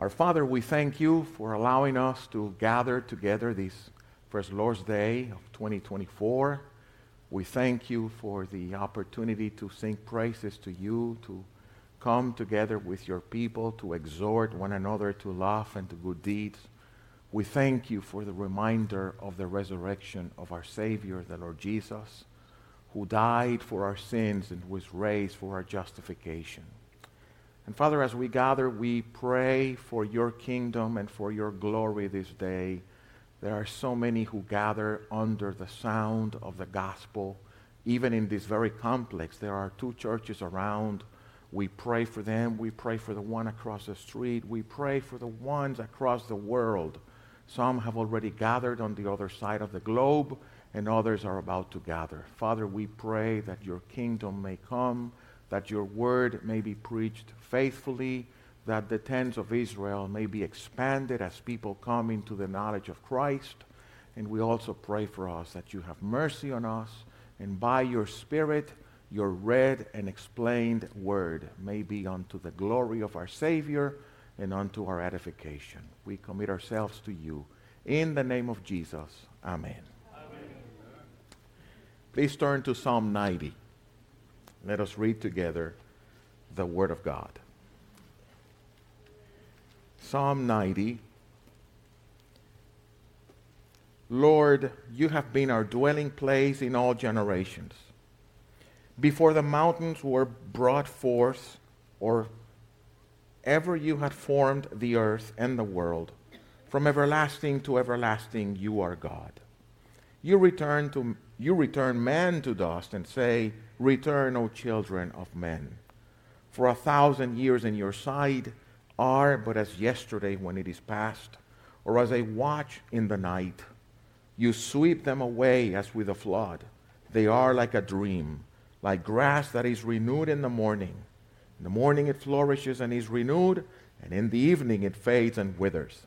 Our Father, we thank you for allowing us to gather together this first Lord's Day of 2024. We thank you for the opportunity to sing praises to you, to come together with your people, to exhort one another to love and to good deeds. We thank you for the reminder of the resurrection of our Savior, the Lord Jesus, who died for our sins and was raised for our justification. And Father, as we gather, we pray for your kingdom and for your glory this day. There are so many who gather under the sound of the gospel. Even in this very complex, there are two churches around. We pray for them. We pray for the one across the street. We pray for the ones across the world. Some have already gathered on the other side of the globe, and others are about to gather. Father, we pray that your kingdom may come that your word may be preached faithfully, that the tents of Israel may be expanded as people come into the knowledge of Christ. And we also pray for us that you have mercy on us, and by your Spirit, your read and explained word may be unto the glory of our Savior and unto our edification. We commit ourselves to you. In the name of Jesus, amen. amen. Please turn to Psalm 90. Let us read together the Word of God. Psalm 90. Lord, you have been our dwelling place in all generations. Before the mountains were brought forth, or ever you had formed the earth and the world, from everlasting to everlasting you are God. You return to you return man to dust and say, Return, O children of men. For a thousand years in your sight are but as yesterday when it is past, or as a watch in the night. You sweep them away as with a flood. They are like a dream, like grass that is renewed in the morning. In the morning it flourishes and is renewed, and in the evening it fades and withers.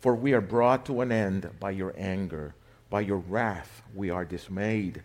For we are brought to an end by your anger. By your wrath we are dismayed.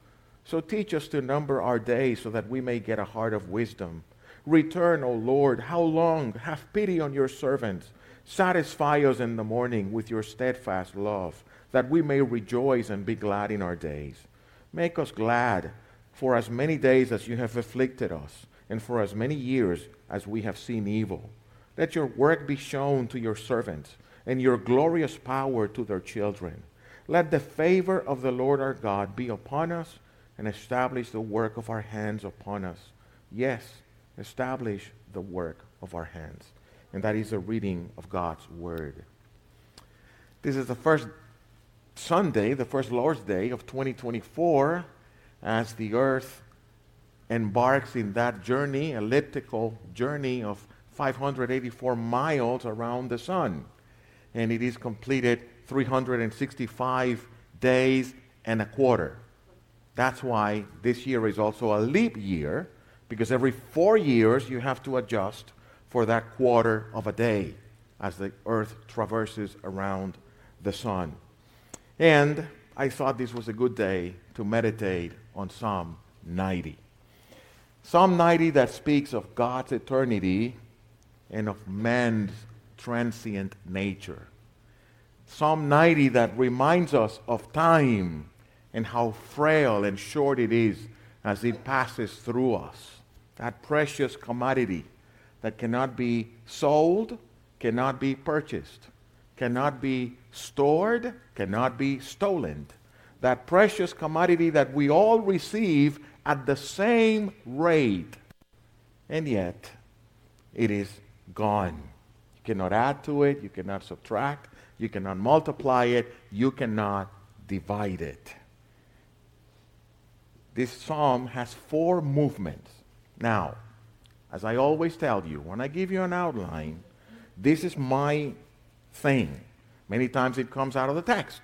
So teach us to number our days so that we may get a heart of wisdom. Return, O Lord, how long? Have pity on your servants. Satisfy us in the morning with your steadfast love, that we may rejoice and be glad in our days. Make us glad for as many days as you have afflicted us, and for as many years as we have seen evil. Let your work be shown to your servants, and your glorious power to their children. Let the favor of the Lord our God be upon us and establish the work of our hands upon us. Yes, establish the work of our hands. And that is a reading of God's Word. This is the first Sunday, the first Lord's Day of 2024, as the earth embarks in that journey, elliptical journey of 584 miles around the sun. And it is completed 365 days and a quarter. That's why this year is also a leap year, because every four years you have to adjust for that quarter of a day as the earth traverses around the sun. And I thought this was a good day to meditate on Psalm 90. Psalm 90 that speaks of God's eternity and of man's transient nature. Psalm 90 that reminds us of time and how frail and short it is as it passes through us. That precious commodity that cannot be sold, cannot be purchased, cannot be stored, cannot be stolen. That precious commodity that we all receive at the same rate. And yet, it is gone. You cannot add to it, you cannot subtract, you cannot multiply it, you cannot divide it this psalm has four movements. Now, as I always tell you, when I give you an outline, this is my thing. Many times it comes out of the text.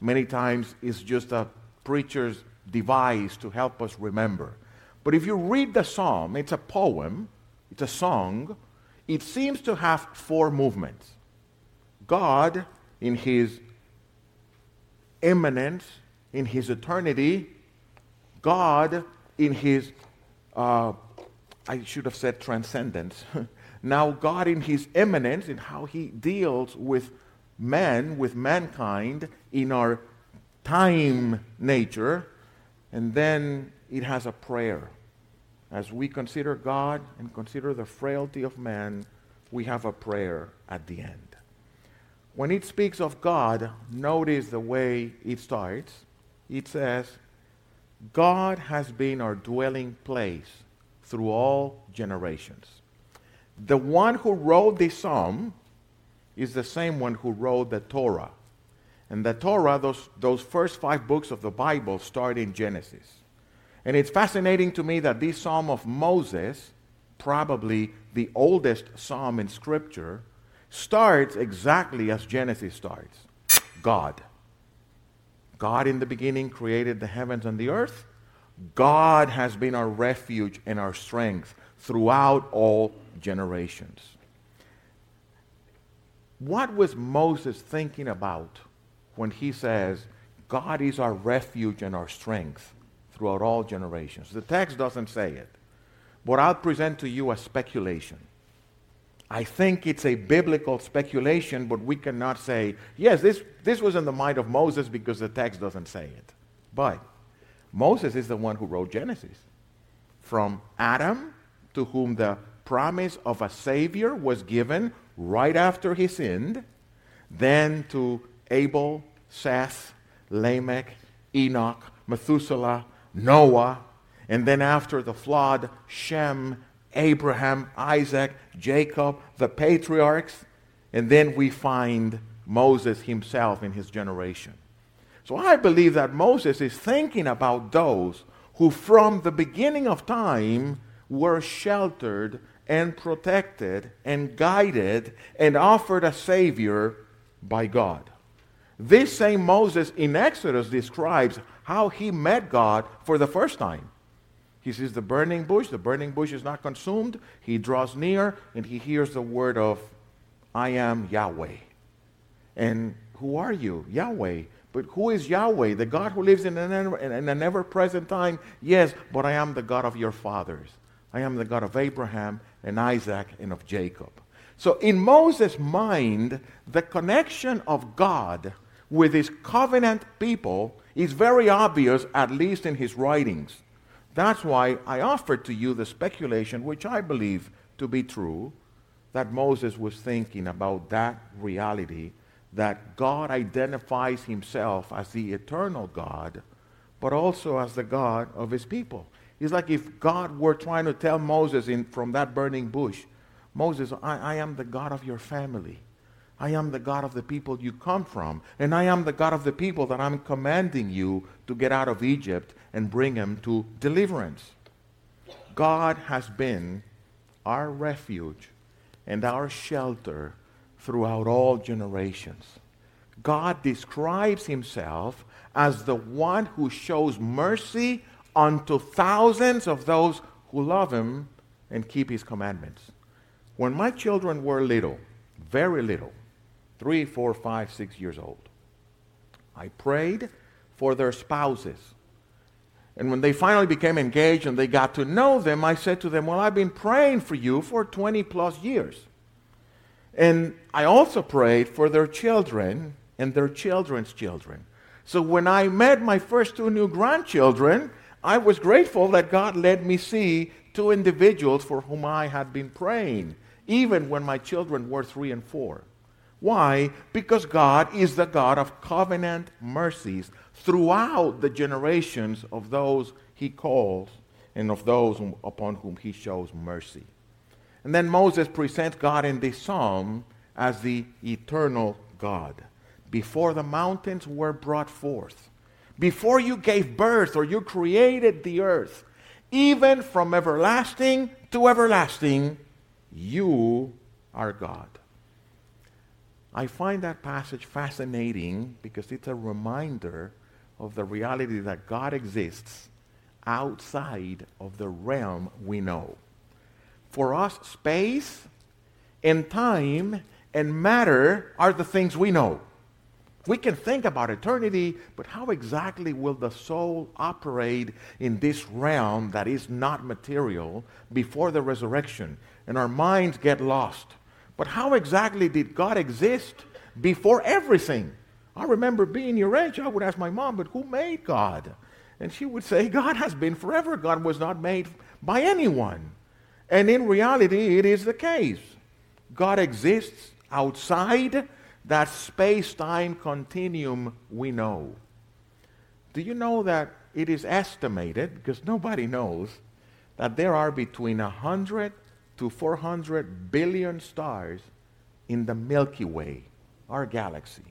Many times it's just a preacher's device to help us remember. But if you read the psalm, it's a poem, it's a song, it seems to have four movements. God, in his immanence, in his eternity, God, in his, uh, I should have said transcendence. now, God, in his immanence, in how he deals with man, with mankind, in our time nature, and then it has a prayer. As we consider God and consider the frailty of man, we have a prayer at the end. When it speaks of God, notice the way it starts. It says, God has been our dwelling place through all generations. The one who wrote this psalm is the same one who wrote the Torah. And the Torah, those, those first five books of the Bible, start in Genesis. And it's fascinating to me that this psalm of Moses, probably the oldest psalm in Scripture, starts exactly as Genesis starts God. God in the beginning created the heavens and the earth. God has been our refuge and our strength throughout all generations. What was Moses thinking about when he says, God is our refuge and our strength throughout all generations? The text doesn't say it, but I'll present to you a speculation. I think it's a biblical speculation, but we cannot say, yes, this, this was in the mind of Moses because the text doesn't say it. But Moses is the one who wrote Genesis. From Adam, to whom the promise of a Savior was given right after he sinned, then to Abel, Seth, Lamech, Enoch, Methuselah, Noah, and then after the flood, Shem, Abraham, Isaac, Jacob, the patriarchs, and then we find Moses himself in his generation. So I believe that Moses is thinking about those who, from the beginning of time, were sheltered and protected and guided and offered a Savior by God. This same Moses in Exodus describes how he met God for the first time. He sees the burning bush. The burning bush is not consumed. He draws near and he hears the word of, I am Yahweh. And who are you? Yahweh. But who is Yahweh? The God who lives in an ever present time? Yes, but I am the God of your fathers. I am the God of Abraham and Isaac and of Jacob. So in Moses' mind, the connection of God with his covenant people is very obvious, at least in his writings. That's why I offered to you the speculation, which I believe to be true, that Moses was thinking about that reality that God identifies himself as the eternal God, but also as the God of his people. It's like if God were trying to tell Moses in, from that burning bush, Moses, I, I am the God of your family. I am the God of the people you come from. And I am the God of the people that I'm commanding you to get out of Egypt and bring them to deliverance. God has been our refuge and our shelter throughout all generations. God describes himself as the one who shows mercy unto thousands of those who love him and keep his commandments. When my children were little, very little, three, four, five, six years old. I prayed for their spouses. And when they finally became engaged and they got to know them, I said to them, Well, I've been praying for you for 20 plus years. And I also prayed for their children and their children's children. So when I met my first two new grandchildren, I was grateful that God let me see two individuals for whom I had been praying, even when my children were three and four. Why? Because God is the God of covenant mercies throughout the generations of those he calls and of those upon whom he shows mercy. And then Moses presents God in this psalm as the eternal God. Before the mountains were brought forth, before you gave birth or you created the earth, even from everlasting to everlasting, you are God. I find that passage fascinating because it's a reminder of the reality that God exists outside of the realm we know. For us, space and time and matter are the things we know. We can think about eternity, but how exactly will the soul operate in this realm that is not material before the resurrection? And our minds get lost. But how exactly did God exist before everything? I remember being your age, I would ask my mom, but who made God? And she would say, God has been forever. God was not made by anyone. And in reality, it is the case. God exists outside that space time continuum we know. Do you know that it is estimated, because nobody knows, that there are between 100 to 400 billion stars in the Milky Way, our galaxy?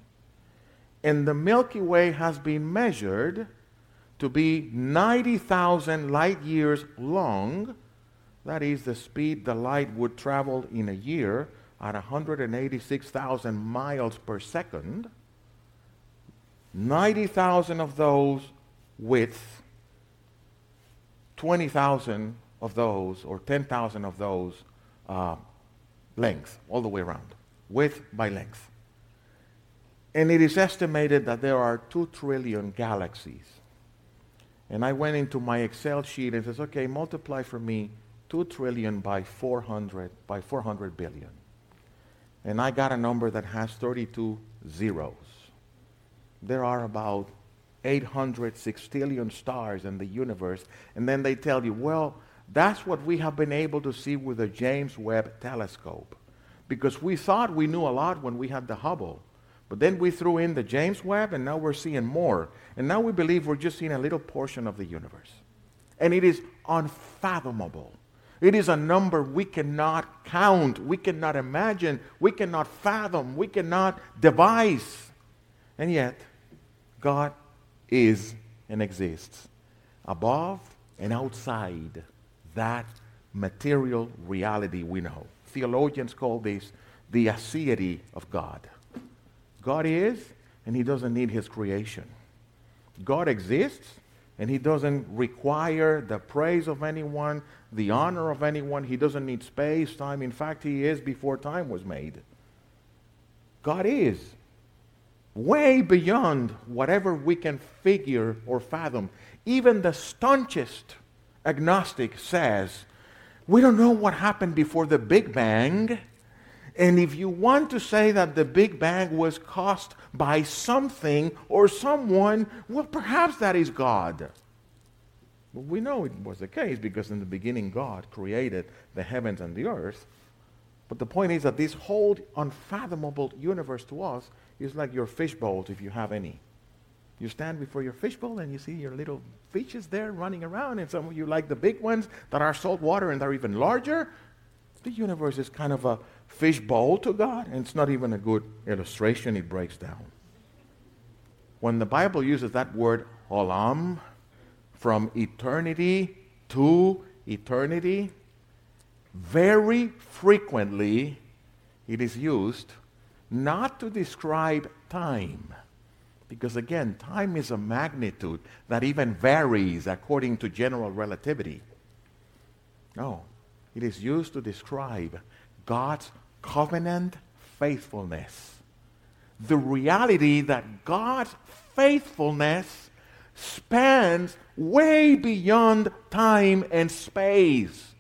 And the Milky Way has been measured to be 90,000 light years long. That is the speed the light would travel in a year at 186,000 miles per second. 90,000 of those width, 20,000 of those, or 10,000 of those uh, length, all the way around, width by length. And it is estimated that there are 2 trillion galaxies. And I went into my Excel sheet and says, okay, multiply for me 2 trillion by 400 by 400 billion. And I got a number that has 32 zeros. There are about 800 sextillion stars in the universe. And then they tell you, well, that's what we have been able to see with the James Webb telescope. Because we thought we knew a lot when we had the Hubble. But then we threw in the James Webb, and now we're seeing more. And now we believe we're just seeing a little portion of the universe. And it is unfathomable. It is a number we cannot count, we cannot imagine, we cannot fathom, we cannot devise. And yet, God is and exists above and outside that material reality we know. Theologians call this the aseity of God. God is, and He doesn't need His creation. God exists, and He doesn't require the praise of anyone, the honor of anyone. He doesn't need space, time. In fact, He is before time was made. God is way beyond whatever we can figure or fathom. Even the staunchest agnostic says, we don't know what happened before the Big Bang. And if you want to say that the Big Bang was caused by something or someone, well, perhaps that is God. But we know it was the case because in the beginning God created the heavens and the earth. But the point is that this whole unfathomable universe to us is like your fish bowls if you have any. You stand before your fishbowl and you see your little fishes there running around, and some of you like the big ones that are salt water and they're even larger. The universe is kind of a fishbowl to God, and it's not even a good illustration, it breaks down. When the Bible uses that word olam, from eternity to eternity, very frequently it is used not to describe time. Because again, time is a magnitude that even varies according to general relativity. No, it is used to describe God's covenant faithfulness. The reality that God's faithfulness spans way beyond time and space.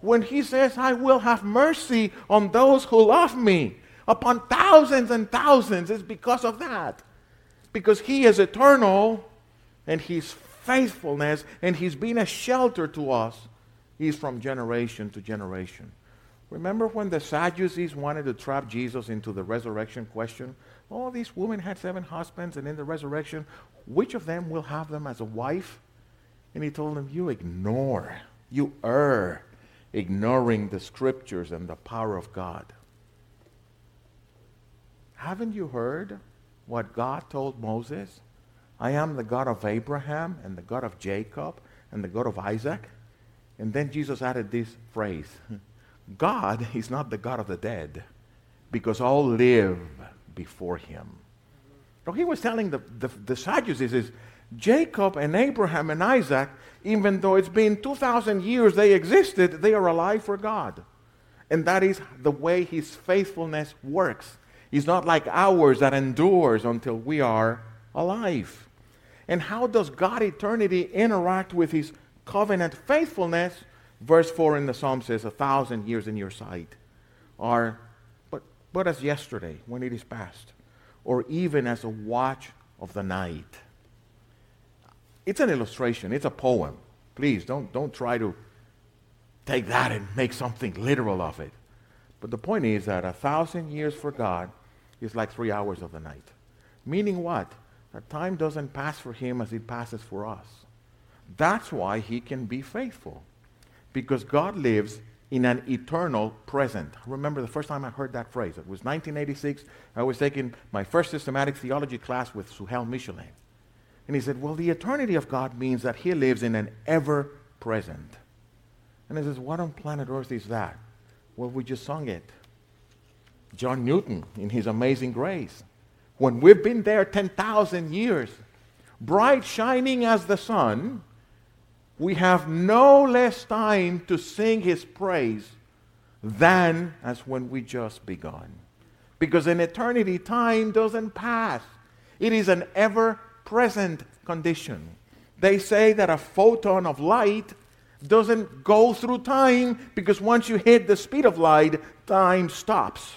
When he says, I will have mercy on those who love me, upon thousands and thousands, it's because of that. Because he is eternal and his faithfulness and he's been a shelter to us. is from generation to generation. Remember when the Sadducees wanted to trap Jesus into the resurrection question? Oh, these women had seven husbands, and in the resurrection, which of them will have them as a wife? And he told them, You ignore, you err, ignoring the scriptures and the power of God. Haven't you heard what God told Moses? I am the God of Abraham and the God of Jacob and the God of Isaac. And then Jesus added this phrase God is not the God of the dead because all live before him. So he was telling the, the, the Sadducees is Jacob and Abraham and Isaac, even though it's been 2,000 years they existed, they are alive for God. And that is the way his faithfulness works. It's not like ours that endures until we are alive. And how does God eternity interact with his covenant faithfulness? Verse 4 in the Psalm says, A thousand years in your sight are but, but as yesterday when it is past, or even as a watch of the night. It's an illustration, it's a poem. Please don't, don't try to take that and make something literal of it. But the point is that a thousand years for God is like three hours of the night. Meaning what? That time doesn't pass for him as it passes for us. That's why he can be faithful. Because God lives in an eternal present. I remember the first time I heard that phrase. It was 1986. I was taking my first systematic theology class with Suhail Michelin. And he said, Well, the eternity of God means that he lives in an ever present. And I says, What on planet Earth is that? Well, we just sung it. John Newton in his Amazing Grace. When we've been there 10,000 years, bright shining as the sun, we have no less time to sing his praise than as when we just begun. Because in eternity, time doesn't pass. It is an ever present condition. They say that a photon of light doesn't go through time because once you hit the speed of light, time stops.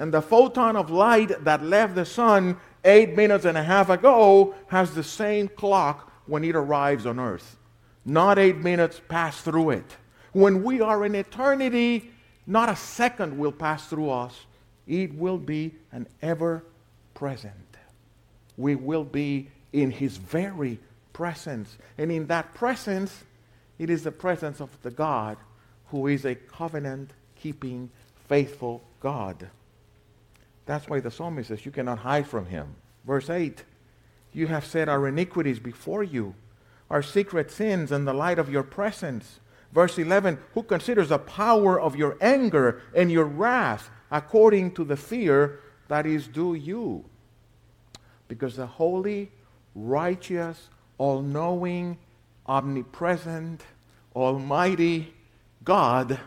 And the photon of light that left the sun eight minutes and a half ago has the same clock when it arrives on earth. Not eight minutes pass through it. When we are in eternity, not a second will pass through us. It will be an ever present. We will be in His very presence. And in that presence, it is the presence of the God who is a covenant keeping, faithful God. That's why the psalmist says, You cannot hide from Him. Verse 8 You have set our iniquities before you our secret sins in the light of your presence. Verse 11, who considers the power of your anger and your wrath according to the fear that is due you? Because the holy, righteous, all knowing, omnipresent, almighty God,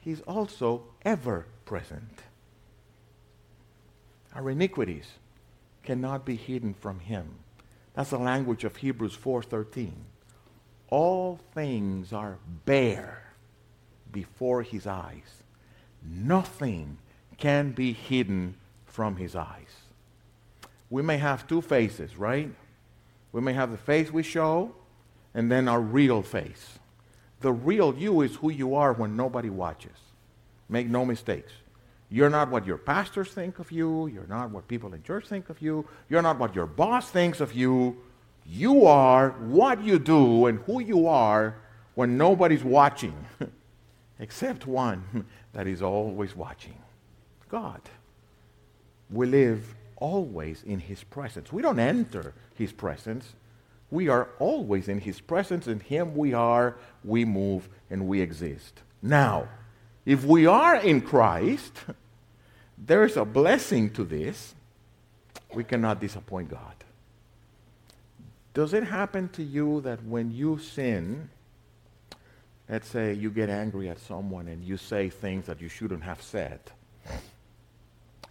He's also ever present. Our iniquities cannot be hidden from Him. That's the language of Hebrews 4:13. All things are bare before his eyes. Nothing can be hidden from his eyes. We may have two faces, right? We may have the face we show and then our real face. The real you is who you are when nobody watches. Make no mistakes. You're not what your pastors think of you. You're not what people in church think of you. You're not what your boss thinks of you. You are what you do and who you are when nobody's watching, except one that is always watching God. We live always in His presence. We don't enter His presence. We are always in His presence. In Him we are, we move, and we exist. Now, if we are in Christ, there is a blessing to this. We cannot disappoint God. Does it happen to you that when you sin, let's say you get angry at someone and you say things that you shouldn't have said,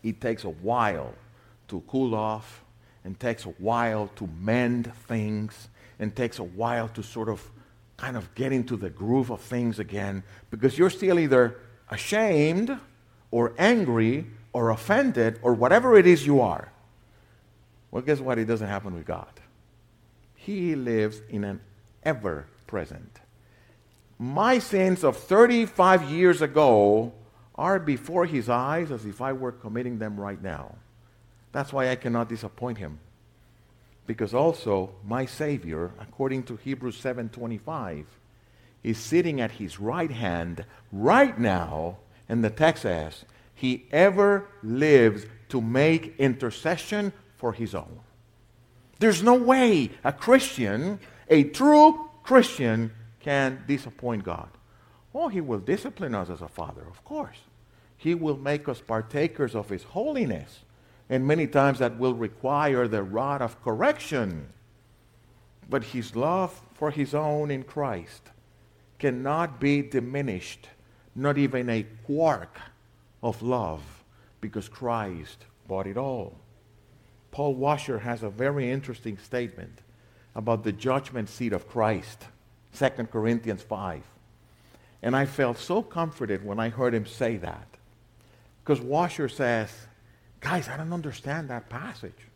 it takes a while to cool off and takes a while to mend things and takes a while to sort of kind of get into the groove of things again because you're still either ashamed or angry or offended or whatever it is you are. Well, guess what? It doesn't happen with God. He lives in an ever present. My sins of 35 years ago are before his eyes as if I were committing them right now. That's why I cannot disappoint him. Because also my Savior, according to Hebrews 7:25, is sitting at his right hand right now, and the text says, he ever lives to make intercession for his own. There's no way a Christian, a true Christian, can disappoint God. Oh, he will discipline us as a father, of course. He will make us partakers of his holiness. And many times that will require the rod of correction. But his love for his own in Christ cannot be diminished, not even a quark of love, because Christ bought it all. Paul Washer has a very interesting statement about the judgment seat of Christ, 2 Corinthians 5. And I felt so comforted when I heard him say that. Because Washer says, guys, I don't understand that passage.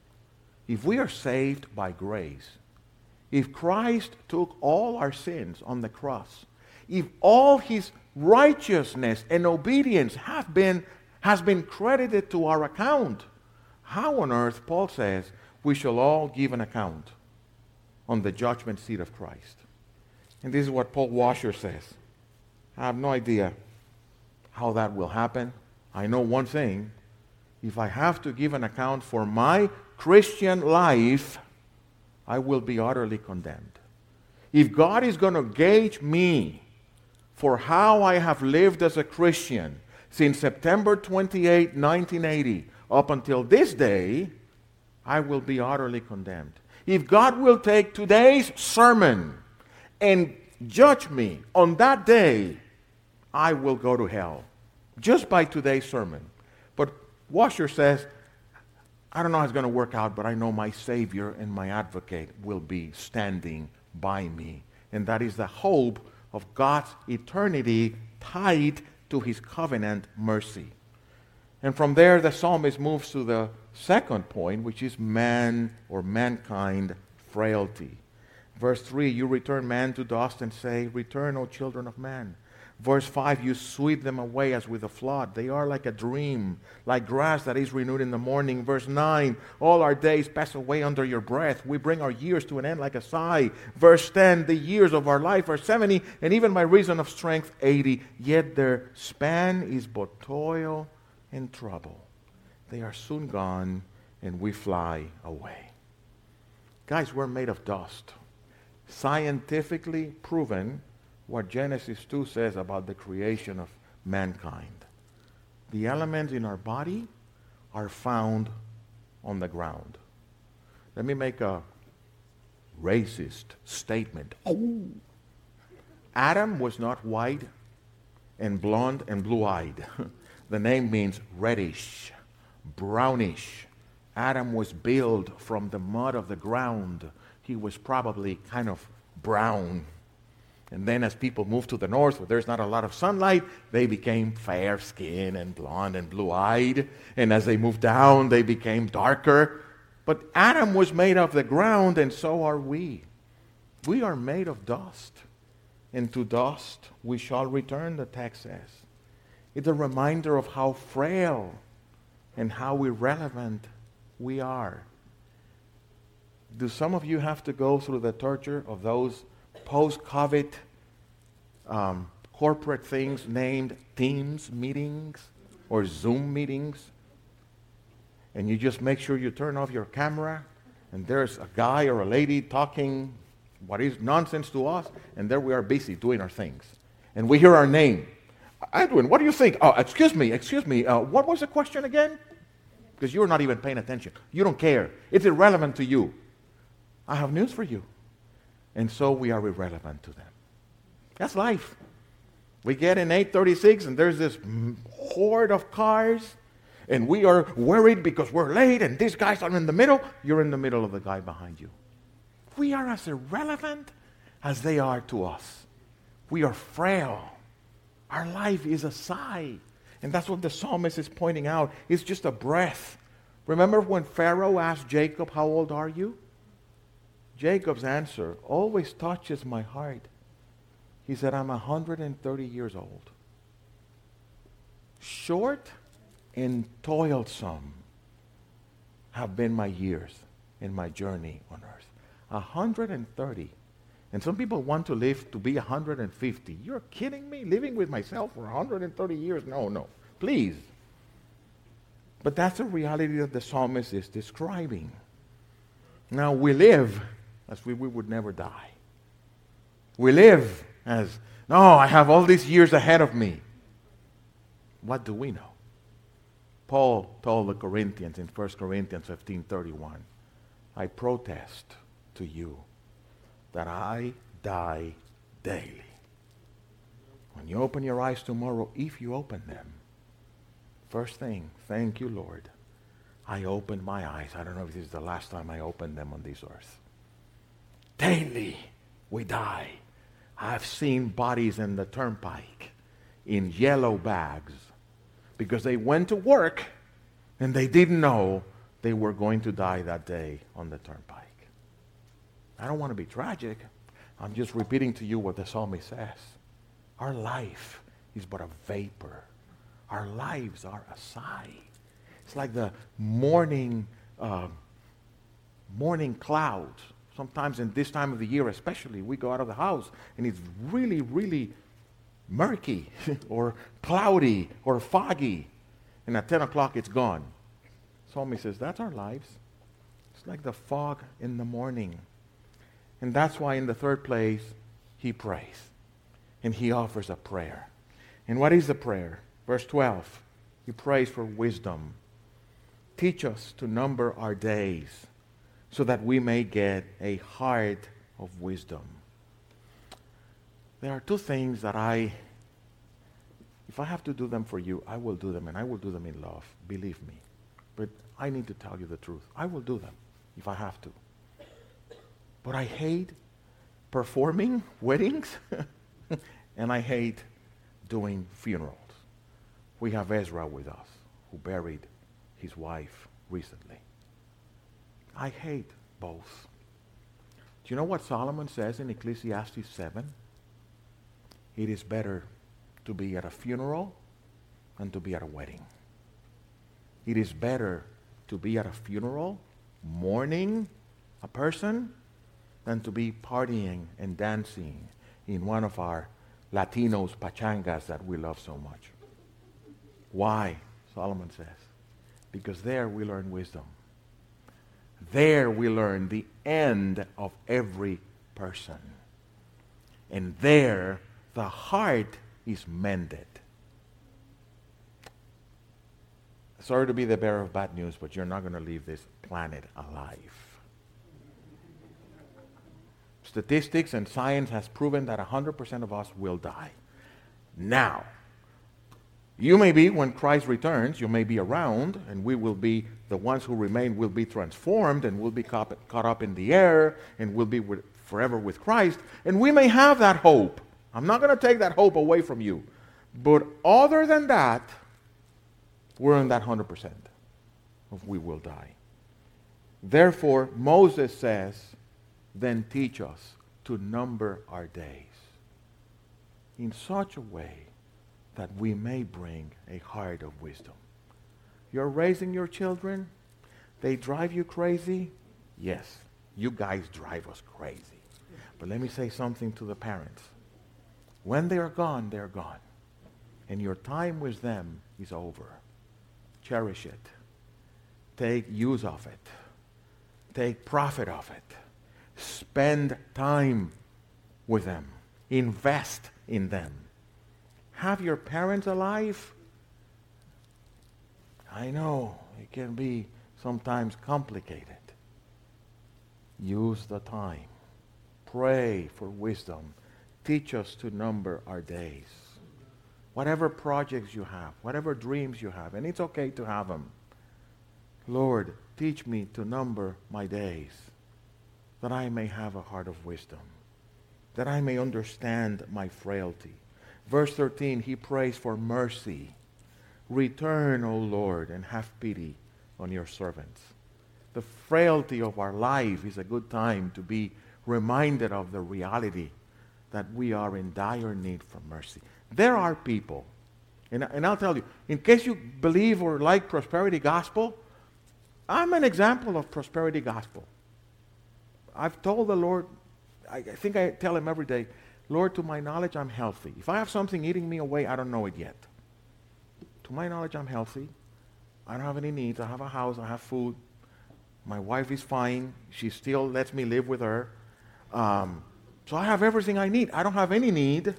If we are saved by grace, if Christ took all our sins on the cross, if all his righteousness and obedience have been, has been credited to our account, how on earth, Paul says, we shall all give an account on the judgment seat of Christ? And this is what Paul Washer says. I have no idea how that will happen. I know one thing. If I have to give an account for my Christian life, I will be utterly condemned. If God is going to gauge me for how I have lived as a Christian since September 28, 1980, up until this day, I will be utterly condemned. If God will take today's sermon and judge me on that day, I will go to hell just by today's sermon. But Washer says, I don't know how it's going to work out, but I know my Savior and my advocate will be standing by me. And that is the hope of God's eternity tied to his covenant mercy. And from there, the psalmist moves to the second point, which is man or mankind frailty. Verse 3 You return man to dust and say, Return, O children of man. Verse 5 You sweep them away as with a flood. They are like a dream, like grass that is renewed in the morning. Verse 9 All our days pass away under your breath. We bring our years to an end like a sigh. Verse 10 The years of our life are 70, and even by reason of strength, 80. Yet their span is but toil and trouble. They are soon gone, and we fly away. Guys, we're made of dust. Scientifically proven what Genesis 2 says about the creation of mankind. The elements in our body are found on the ground. Let me make a racist statement. Oh. Adam was not white and blonde and blue eyed. the name means reddish, brownish. Adam was built from the mud of the ground. He was probably kind of brown. And then as people moved to the north where there's not a lot of sunlight, they became fair skinned and blonde and blue eyed. And as they moved down, they became darker. But Adam was made of the ground, and so are we. We are made of dust. And to dust we shall return, the text says. It's a reminder of how frail and how irrelevant we are. Do some of you have to go through the torture of those post COVID um, corporate things named Teams meetings or Zoom meetings. And you just make sure you turn off your camera, and there's a guy or a lady talking what is nonsense to us, and there we are busy doing our things. And we hear our name. Edwin, what do you think? Oh, excuse me, excuse me. Uh, what was the question again? Because you're not even paying attention. You don't care. It's irrelevant to you. I have news for you and so we are irrelevant to them. That's life. We get in 836 and there's this horde of cars and we are worried because we're late and these guys are in the middle. You're in the middle of the guy behind you. We are as irrelevant as they are to us. We are frail. Our life is a sigh. And that's what the psalmist is pointing out. It's just a breath. Remember when Pharaoh asked Jacob, How old are you? Jacob's answer always touches my heart. He said, I'm 130 years old. Short and toilsome have been my years in my journey on earth. 130. And some people want to live to be 150. You're kidding me? Living with myself for 130 years? No, no. Please. But that's the reality that the psalmist is describing. Now, we live as we, we would never die. We live as, no, I have all these years ahead of me. What do we know? Paul told the Corinthians in 1 Corinthians 15:31, I protest to you that I die daily. When you open your eyes tomorrow, if you open them, first thing, thank you, Lord. I opened my eyes. I don't know if this is the last time I opened them on this earth. Daily we die. I've seen bodies in the turnpike in yellow bags because they went to work and they didn't know they were going to die that day on the turnpike. I don't want to be tragic. I'm just repeating to you what the psalmist says. Our life is but a vapor. Our lives are a sigh. It's like the morning, uh, morning clouds. Sometimes in this time of the year, especially, we go out of the house and it's really, really murky or cloudy or foggy. And at 10 o'clock, it's gone. Psalmist says, That's our lives. It's like the fog in the morning. And that's why, in the third place, he prays. And he offers a prayer. And what is the prayer? Verse 12. He prays for wisdom. Teach us to number our days so that we may get a heart of wisdom. There are two things that I, if I have to do them for you, I will do them, and I will do them in love. Believe me. But I need to tell you the truth. I will do them if I have to. But I hate performing weddings, and I hate doing funerals. We have Ezra with us, who buried his wife recently. I hate both. Do you know what Solomon says in Ecclesiastes 7? It is better to be at a funeral than to be at a wedding. It is better to be at a funeral, mourning a person, than to be partying and dancing in one of our Latinos pachangas that we love so much. Why? Solomon says. Because there we learn wisdom. There we learn the end of every person. And there the heart is mended. Sorry to be the bearer of bad news, but you're not going to leave this planet alive. Statistics and science has proven that 100% of us will die. Now, you may be, when Christ returns, you may be around, and we will be, the ones who remain will be transformed and will be caught, up in the air and will be with, forever with Christ. And we may have that hope. I'm not going to take that hope away from you. But other than that, we're in that 100% of we will die. Therefore, Moses says, then teach us to number our days in such a way that we may bring a heart of wisdom. You're raising your children, they drive you crazy? Yes, you guys drive us crazy. But let me say something to the parents. When they are gone, they're gone. And your time with them is over. Cherish it. Take use of it. Take profit of it. Spend time with them. Invest in them. Have your parents alive? I know it can be sometimes complicated. Use the time. Pray for wisdom. Teach us to number our days. Whatever projects you have, whatever dreams you have, and it's okay to have them. Lord, teach me to number my days that I may have a heart of wisdom, that I may understand my frailty. Verse 13, he prays for mercy. Return, O Lord, and have pity on your servants. The frailty of our life is a good time to be reminded of the reality that we are in dire need for mercy. There are people, and, and I'll tell you, in case you believe or like prosperity gospel, I'm an example of prosperity gospel. I've told the Lord, I, I think I tell him every day, Lord, to my knowledge, I'm healthy. If I have something eating me away, I don't know it yet. To my knowledge, I'm healthy. I don't have any needs. I have a house. I have food. My wife is fine. She still lets me live with her. Um, so I have everything I need. I don't have any need.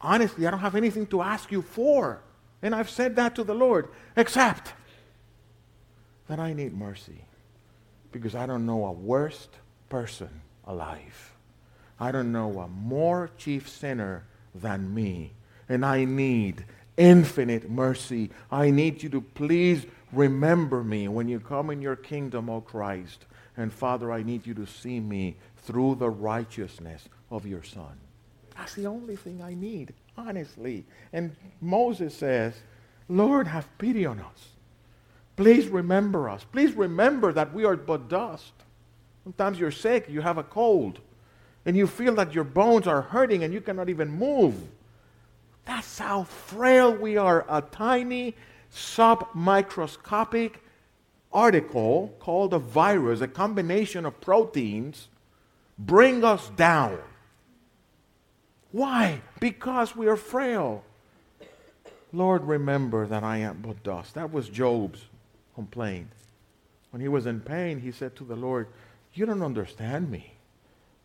Honestly, I don't have anything to ask you for. And I've said that to the Lord, except that I need mercy because I don't know a worse person alive. I don't know a more chief sinner than me. And I need infinite mercy. I need you to please remember me when you come in your kingdom, O Christ. And Father, I need you to see me through the righteousness of your Son. That's the only thing I need, honestly. And Moses says, Lord, have pity on us. Please remember us. Please remember that we are but dust. Sometimes you're sick, you have a cold, and you feel that your bones are hurting and you cannot even move. That's how frail we are. A tiny, submicroscopic article called a virus, a combination of proteins, bring us down. Why? Because we are frail. Lord, remember that I am but dust. That was Job's complaint. When he was in pain, he said to the Lord, You don't understand me.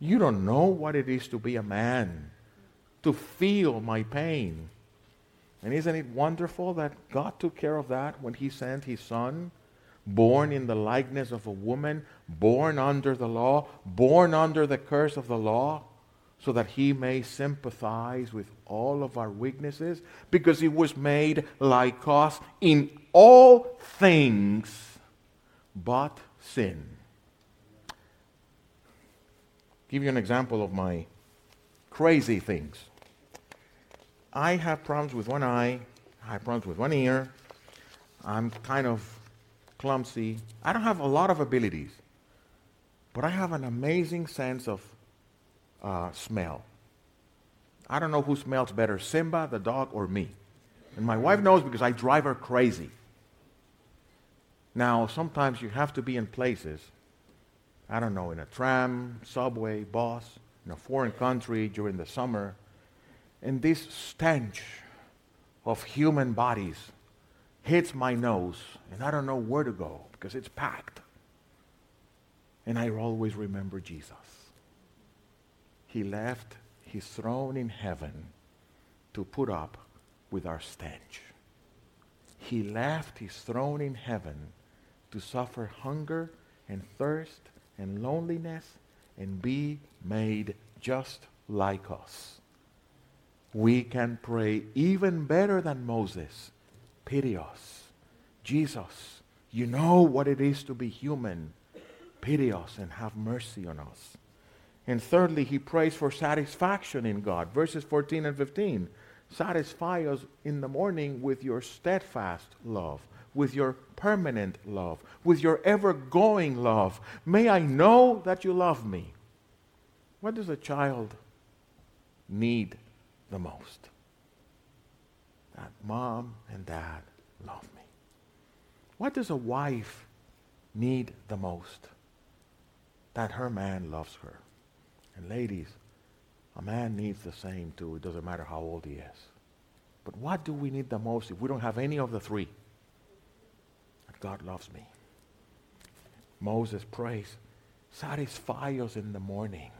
You don't know what it is to be a man to feel my pain. And isn't it wonderful that God took care of that when He sent His Son, born in the likeness of a woman, born under the law, born under the curse of the law, so that He may sympathize with all of our weaknesses? Because He was made like us in all things but sin. Give you an example of my crazy things. I have problems with one eye, I have problems with one ear. I'm kind of clumsy. I don't have a lot of abilities, but I have an amazing sense of uh, smell. I don't know who smells better, Simba, the dog, or me. And my wife knows because I drive her crazy. Now, sometimes you have to be in places, I don't know, in a tram, subway, bus, in a foreign country during the summer, and this stench of human bodies hits my nose, and I don't know where to go because it's packed. And I always remember Jesus. He left his throne in heaven to put up with our stench. He left his throne in heaven to suffer hunger and thirst and loneliness and be made just like us we can pray even better than Moses. Pity us. Jesus, you know what it is to be human. Pity us and have mercy on us. And thirdly, he prays for satisfaction in God. Verses 14 and 15. Satisfy us in the morning with your steadfast love, with your permanent love, with your ever going love. May I know that you love me. What does a child need the most. That mom and dad love me. What does a wife need the most? That her man loves her. And ladies, a man needs the same too. It doesn't matter how old he is. But what do we need the most if we don't have any of the three? God loves me. Moses prays, satisfy us in the morning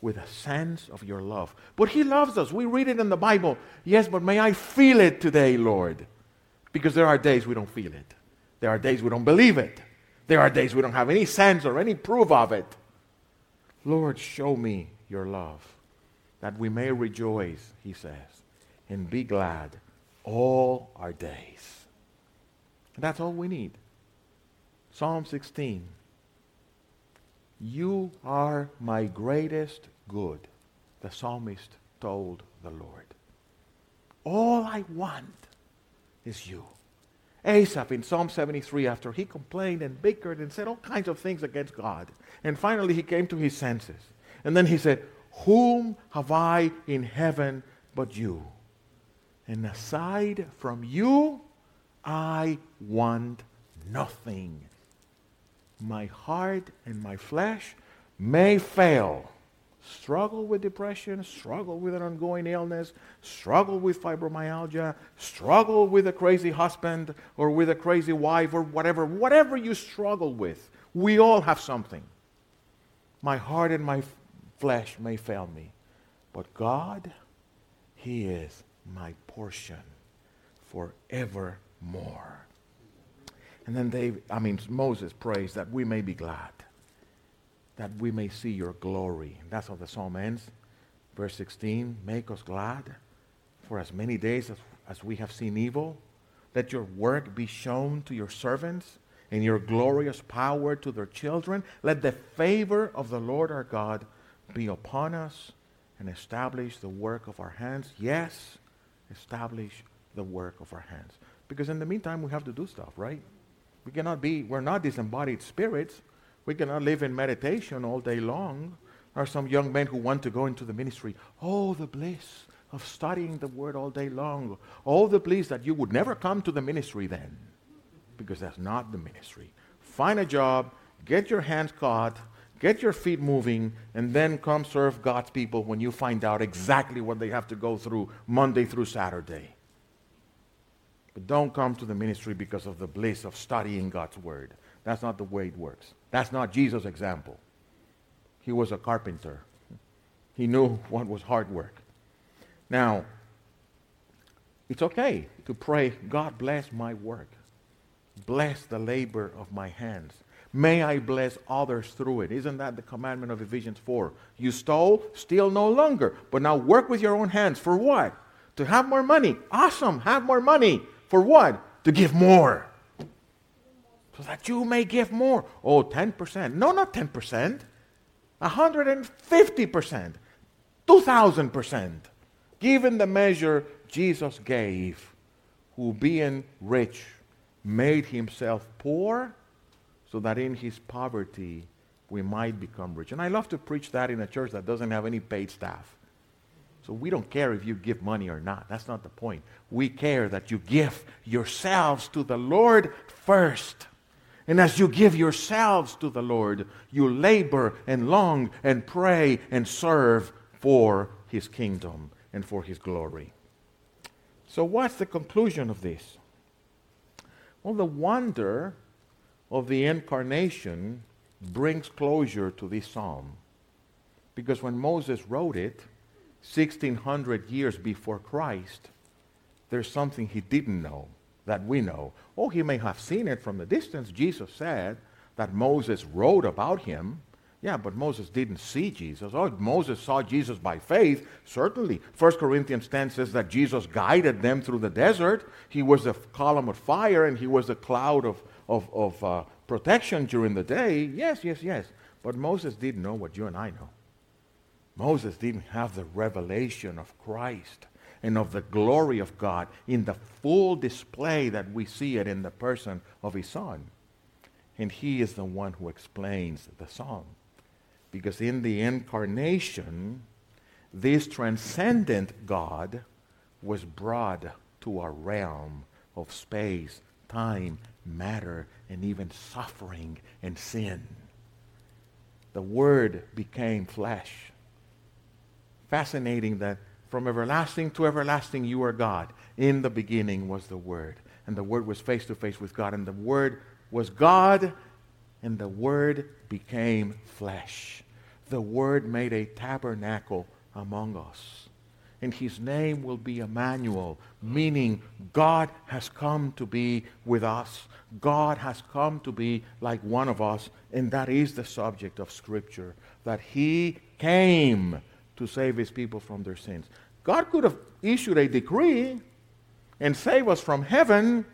with a sense of your love. But He loves us. We read it in the Bible. Yes, but may I feel it today, Lord. Because there are days we don't feel it. There are days we don't believe it. There are days we don't have any sense or any proof of it. Lord, show me your love, that we may rejoice, he says, and be glad all our days. And that's all we need. Psalm 16 you are my greatest good, the psalmist told the Lord. All I want is you. Asaph in Psalm 73, after he complained and bickered and said all kinds of things against God, and finally he came to his senses. And then he said, Whom have I in heaven but you? And aside from you, I want nothing my heart and my flesh may fail. Struggle with depression, struggle with an ongoing illness, struggle with fibromyalgia, struggle with a crazy husband or with a crazy wife or whatever, whatever you struggle with. We all have something. My heart and my flesh may fail me, but God, He is my portion forevermore. And then they, I mean, Moses prays that we may be glad, that we may see your glory. That's how the psalm ends. Verse 16 Make us glad for as many days as, as we have seen evil. Let your work be shown to your servants and your glorious power to their children. Let the favor of the Lord our God be upon us and establish the work of our hands. Yes, establish the work of our hands. Because in the meantime, we have to do stuff, right? We cannot be, we're not disembodied spirits. We cannot live in meditation all day long. There are some young men who want to go into the ministry. Oh, the bliss of studying the word all day long. Oh, the bliss that you would never come to the ministry then. Because that's not the ministry. Find a job, get your hands caught, Get your feet moving and then come serve God's people when you find out exactly what they have to go through Monday through Saturday. But don't come to the ministry because of the bliss of studying God's word. That's not the way it works. That's not Jesus' example. He was a carpenter. He knew what was hard work. Now, it's okay to pray, God bless my work. Bless the labor of my hands. May I bless others through it. Isn't that the commandment of Ephesians 4? You stole, steal no longer. But now work with your own hands. For what? To have more money. Awesome. Have more money. For what? To give more. So that you may give more. Oh, 10%. No, not 10%. 150%. 2,000%. Given the measure Jesus gave, who being rich made himself poor so that in his poverty we might become rich. And I love to preach that in a church that doesn't have any paid staff. So we don't care if you give money or not. That's not the point. We care that you give yourselves to the Lord first. And as you give yourselves to the Lord, you labor and long and pray and serve for his kingdom and for his glory. So, what's the conclusion of this? Well, the wonder of the incarnation brings closure to this psalm. Because when Moses wrote it, 1600 years before Christ, there's something he didn't know that we know. Oh, he may have seen it from the distance. Jesus said that Moses wrote about him. Yeah, but Moses didn't see Jesus. Oh, Moses saw Jesus by faith, certainly. 1 Corinthians 10 says that Jesus guided them through the desert. He was a column of fire and he was a cloud of, of, of uh, protection during the day, yes, yes, yes. But Moses didn't know what you and I know. Moses didn't have the revelation of Christ and of the glory of God in the full display that we see it in the person of his son. And he is the one who explains the song. Because in the incarnation, this transcendent God was brought to a realm of space, time, matter, and even suffering and sin. The Word became flesh. Fascinating that from everlasting to everlasting you are God. In the beginning was the Word. And the Word was face to face with God. And the Word was God. And the Word became flesh. The Word made a tabernacle among us and his name will be Emmanuel, meaning God has come to be with us. God has come to be like one of us, and that is the subject of Scripture, that he came to save his people from their sins. God could have issued a decree and save us from heaven,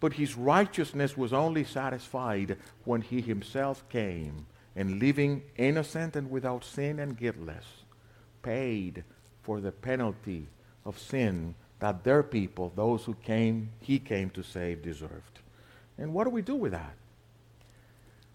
but his righteousness was only satisfied when he himself came and living innocent and without sin and guiltless, paid for the penalty of sin that their people, those who came, he came to save, deserved. And what do we do with that?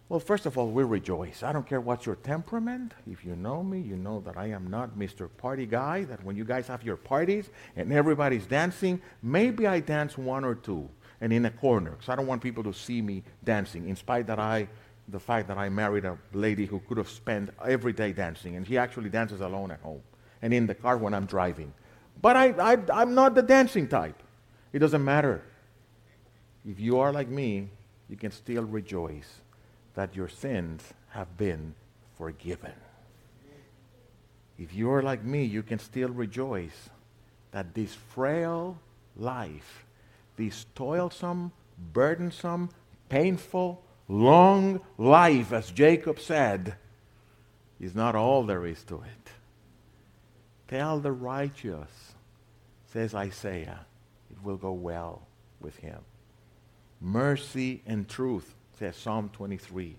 Well, first of all, we rejoice. I don't care what's your temperament. If you know me, you know that I am not Mr. Party Guy, that when you guys have your parties and everybody's dancing, maybe I dance one or two and in a corner because I don't want people to see me dancing, in spite that I, the fact that I married a lady who could have spent every day dancing, and she actually dances alone at home and in the car when I'm driving. But I, I, I'm not the dancing type. It doesn't matter. If you are like me, you can still rejoice that your sins have been forgiven. If you are like me, you can still rejoice that this frail life, this toilsome, burdensome, painful, long life, as Jacob said, is not all there is to it. Tell the righteous, says Isaiah, it will go well with him. Mercy and truth, says Psalm 23,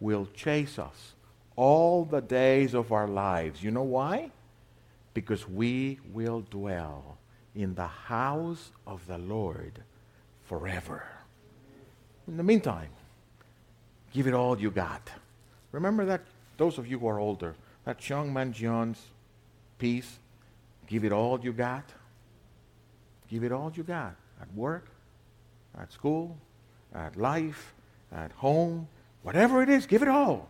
will chase us all the days of our lives. You know why? Because we will dwell in the house of the Lord forever. In the meantime, give it all you got. Remember that, those of you who are older, that young man John's piece, give it all you got. Give it all you got at work, at school, at life, at home, whatever it is, give it all.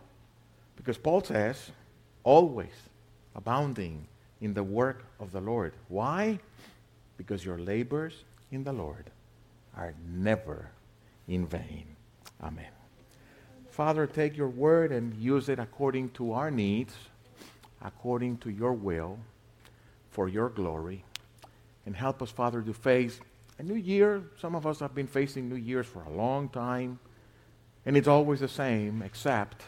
Because Paul says, always abounding in the work of the Lord. Why? Because your labors in the Lord are never in vain. Amen. Father, take your word and use it according to our needs, according to your will, for your glory. And help us, Father, to face a new year. Some of us have been facing New Year's for a long time. And it's always the same, except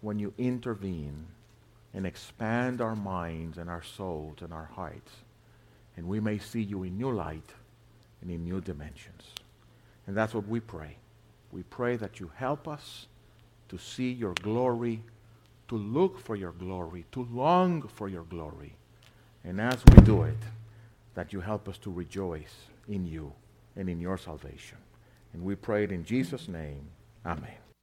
when you intervene and expand our minds and our souls and our hearts. And we may see you in new light and in new dimensions. And that's what we pray. We pray that you help us to see your glory, to look for your glory, to long for your glory. And as we do it, that you help us to rejoice in you and in your salvation. And we pray it in Jesus' name. Amen.